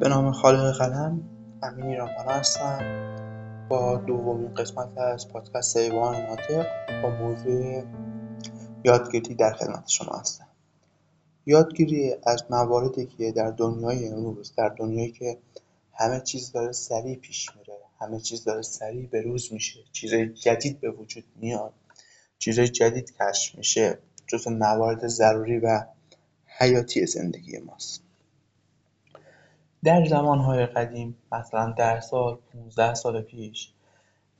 به نام خالق قلم امین ایرانپانا هستم. با دومین قسمت از پادکست ایوان ناطق با موضوع یادگیری در خدمت شما هستم. یادگیری از مواردی که در دنیای امروز در دنیایی که همه چیز داره سریع پیش میره همه چیز داره سریع به روز میشه چیزای جدید به وجود میاد چیزای جدید کشف میشه جز موارد ضروری و حیاتی زندگی ماست. در زمانهای قدیم مثلا ده سال 15 سال پیش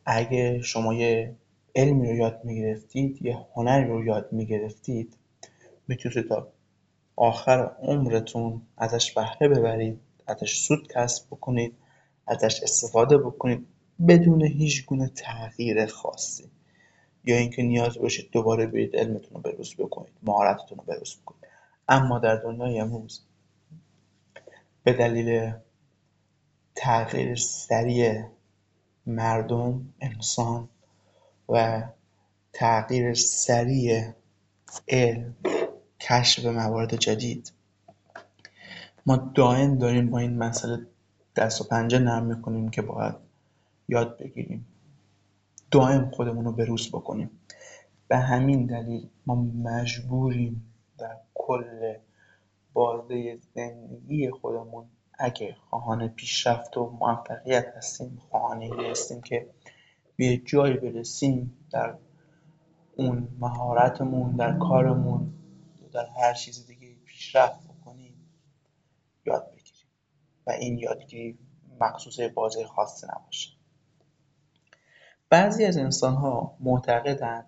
اگه شما یه علمی رو یاد می‌گرفتید یه هنری رو یاد می‌گرفتید می‌تونید تا آخر عمرتون ازش بهره ببرید ازش سود کسب بکنید ازش استفاده بکنید بدون هیچ گونه تغییر خاصی. یا اینکه نیاز باشید دوباره برید علمتون رو بروز بکنید مهارتتون رو بروز بکنید. اما در دنیای امروز به دلیل تغییر سریع مردم انسان و تغییر سریع علم کشف موارد جدید. ما دائم داریم با این مسئله دست و پنجه نرم می‌کنیم که باید یاد بگیریم. دائم خودمون رو بروز بکنیم. به همین دلیل ما مجبوریم در کل بازه زندگی خودمون اگه خواهان پیشرفت و موفقیت هستیم خواهان هستیم که به جایی برسیم در اون مهارتمون در کارمون در هر چیز دیگه پیشرفت بکنیم یاد بگیریم و این یادگیری مخصوص بازه خاصی نباشه. بعضی از انسان ها معتقدن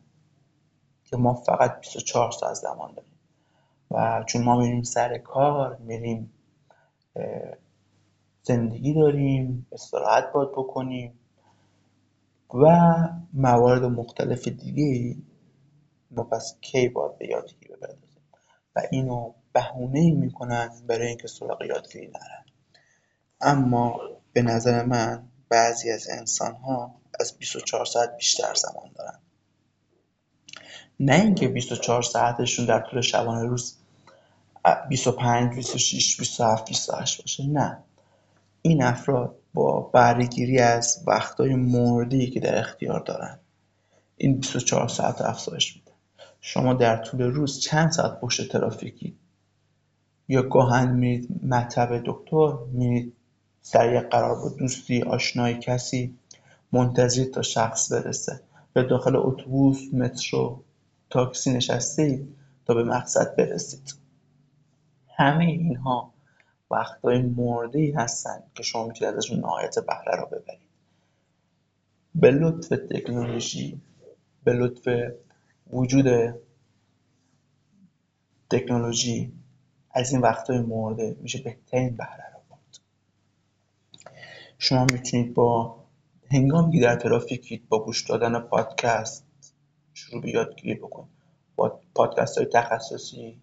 که ما فقط 24 ساعت زمان داریم. و چون ما میریم سر کار میریم زندگی داریم استراحت باید بکنیم و موارد مختلف دیگه ما پس کی باید به یادگیری بپردازیم؟ و اینو بهونه می‌کنن برای اینکه سراغ یادگیری نرن. اما به نظر من بعضی از انسان ها از 24 ساعت بیشتر زمان دارن. نه اینکه 24 ساعتشون در طول شبانه روز 25 26 27 28 باشه. نه. این افراد با بهرهگیری از وقتهای موردی که در اختیار دارن این 24 ساعت افزایش میده. شما در طول روز چند ساعت پشت ترافیکی؟ یا گاهن میرید مطب دکتر میرید سر یک قرار با دوستی آشنایی کسی منتظر تا شخص برسه. به داخل اتوبوس مترو تاکسی نشسته تا به مقصد برسید. همه اینها وقتهای موردی هستند که شما می‌تونید ازشون نهایت بهره را ببرید. به لطف تکنولوژی به لطف وجود تکنولوژی از این وقتهای مرده میشه بهترین بهره را برد. شما می‌تونید با هنگامی که در ترافیکید با گوش دادن پادکست شروع به یادگیری بکنید. با پادکست های تخصصی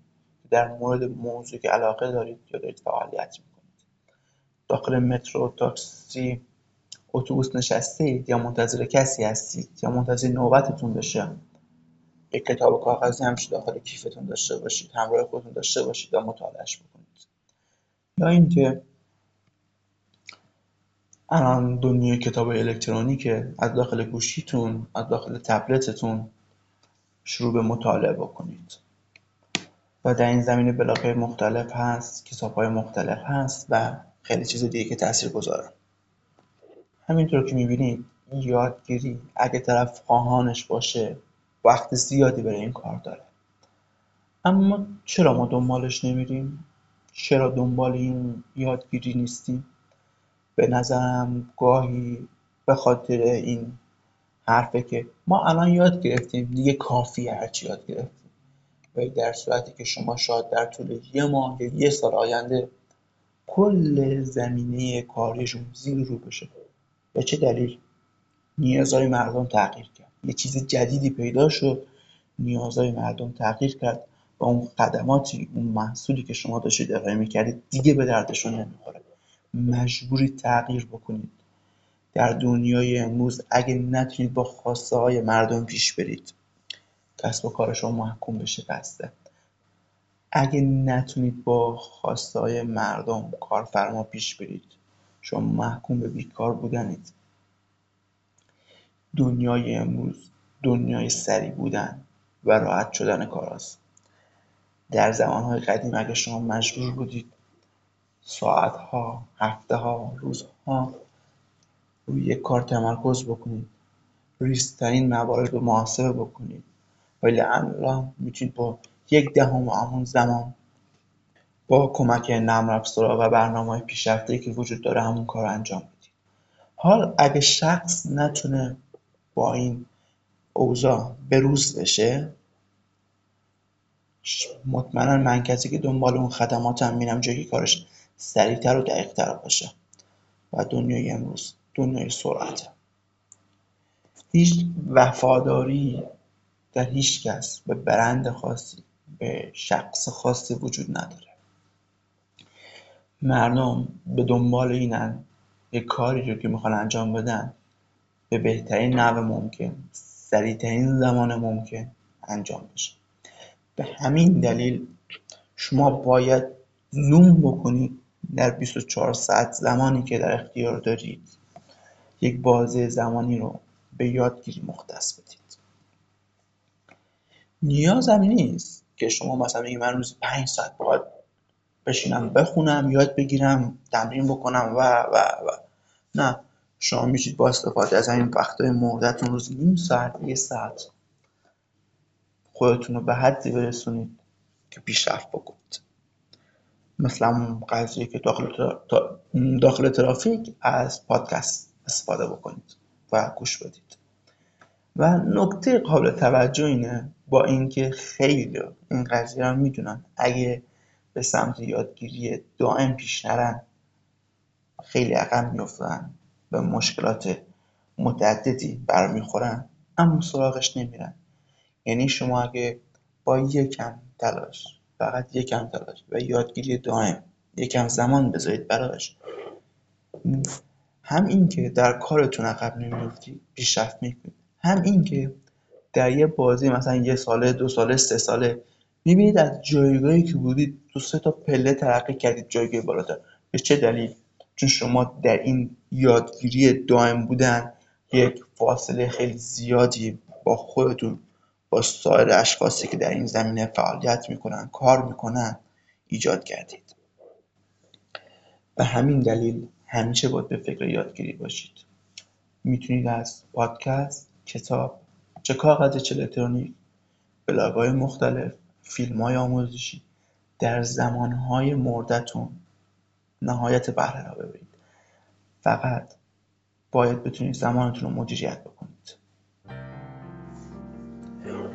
در مورد موضوعی که علاقه دارید یا دارید فعالیت می‌کنید. داخل مترو تاکسی اتوبوس نشستید یا منتظر کسی هستید یا منتظر نوبتتون بشه یک کتاب کاغذی همیشه داخل کیفتون داشته باشید همراه خودتون داشته باشید یا مطالعهش بکنید. یا اینکه الان دنیای کتاب الکترونیکه از داخل گوشیتون از داخل تبلتتون شروع به مطالعه بکنید. و در این زمینه بلاگ‌های مختلف هست کتاب‌های مختلف هست و خیلی چیز دیگه که تاثیر گذارن همینطور که می‌بینید یادگیری اگه طرف خواهانش باشه وقت زیادی برای این کار داره. اما چرا ما دنبالش نمیریم؟ چرا دنبال این یادگیری نیستیم؟ به نظرم گاهی به خاطر این حرفه که ما الان یاد گرفتیم دیگه کافیه هرچی یاد گرفتیم. و در صورتی که شما شاید در طول یه ماه یا یه سال آینده کل زمینه کاریشون زیر رو بشه. به چه دلیل؟ نیازهای مردم تغییر کرد. یه چیز جدیدی پیدا شد نیازهای مردم تغییر کرد و اون خدماتی اون محصولی که شما داشتید ارائه می‌کردید دیگه به دردشون نمی‌خوره. مجبوری تغییر بکنید. در دنیای امروز اگه نتونید با خواسته های مردم پیش برید کسب و کار شما محکوم بشه بسته. اگه نتونید با خواسته های مردم کارفرما پیش برید شما محکوم به بیکار بودنید. دنیای امروز دنیای سریع بودن و راحت شدن کار است در زمانهای قدیم اگه شما مجبور بودید ساعتها هفتهها روزها روی یک کار تمرکز بکنید. ریسترین موارد رو محاسبه بکنید. ولی الان می‌تونید با یک دهم همون زمان با کمک نرم افزارها و برنامه های پیشرفته که وجود داره همون کار انجام بدید. حال اگه شخص نتونه با این اوضاع بروز بشه مطمئنا من کسی که دنبال اون خدمات هم میرم جایی کارش سریعتر و دقیقتر باشه و دنیای امروز دنیای سرعته. هیچ وفاداری در هیچ کس به برند خاصی به شخص خاصی وجود نداره. مردم به دنبال اینن یک کاری رو که می‌خوان انجام بدن به بهترین نحو ممکن سریعترین زمان ممکن انجام بشه. به همین دلیل شما باید زوم بکنید در 24 ساعت زمانی که در اختیار دارید. یک بازه زمانی رو به یادگیری مختص بدید. نیازم نیست که شما مثلا بگید من روز پنج ساعت باید بشینم بخونم یاد بگیرم تمرین بکنم و و و. نه شما میشید با استفاده از این وقتهای مهلتون روز نیم ساعت یه ساعت خودتون رو به حدی برسونید که پیشرفت بکنید. مثلا قضیه که داخل, داخل ترافیک از پادکست استفاده بکنید و گوش بدید. و نکته قابل توجه اینه با اینکه خیلی این قضیه رو می‌دونن. اگه به سمت یادگیری دائم پیش نرن خیلی عقب میفتن به مشکلات متعددی برمیخورن اما سراغش نمیرن. یعنی شما اگه با یکم تلاش فقط یکم تلاش و یادگیری دائم یکم زمان بذارید براش هم اینکه در کارتون عقب نمیفتید پیشرفت می‌کنید هم اینکه در یه بازی مثلا یه ساله دو ساله سه ساله می‌بینید از جایگاهی که بودید دو سه تا پله ترقی کردید جایگاه بالاتر. به چه دلیل؟ چون شما در این یادگیری دائم بودن یک فاصله خیلی زیادی با خودتون با سایر اشخاصی که در این زمینه فعالیت می‌کنن کار می‌کنن ایجاد کردید. به همین دلیل همیشه باید به فکر یادگیری باشید. می‌تونید از پادکست کتاب چه کاغذ چه الکترونیک های مختلف فیلم های آموزشی. در زمانهای مردتون نهایت بهره را ببرید. فقط باید بتونید زمانتون رو مدیریت بکنید.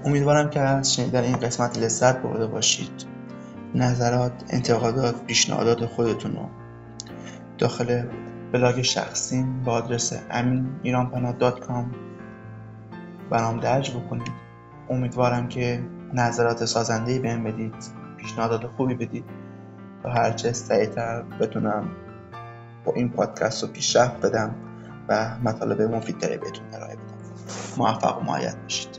امیدوارم که از شنیدن این قسمت لذت برده باشید. نظرات انتقادات پیشنهادات خودتون رو داخل بلاگ شخصیم با آدرس امین برام درج بکنید. امیدوارم که نظرات سازندهی بهم بدید پیشنهادات خوبی بدید تا هرچه سریعتر بتونم با این پادکست رو پیشرفت بدم و مطالب مفیدتری بهتون ارائه بدم. موفق و معید باشید.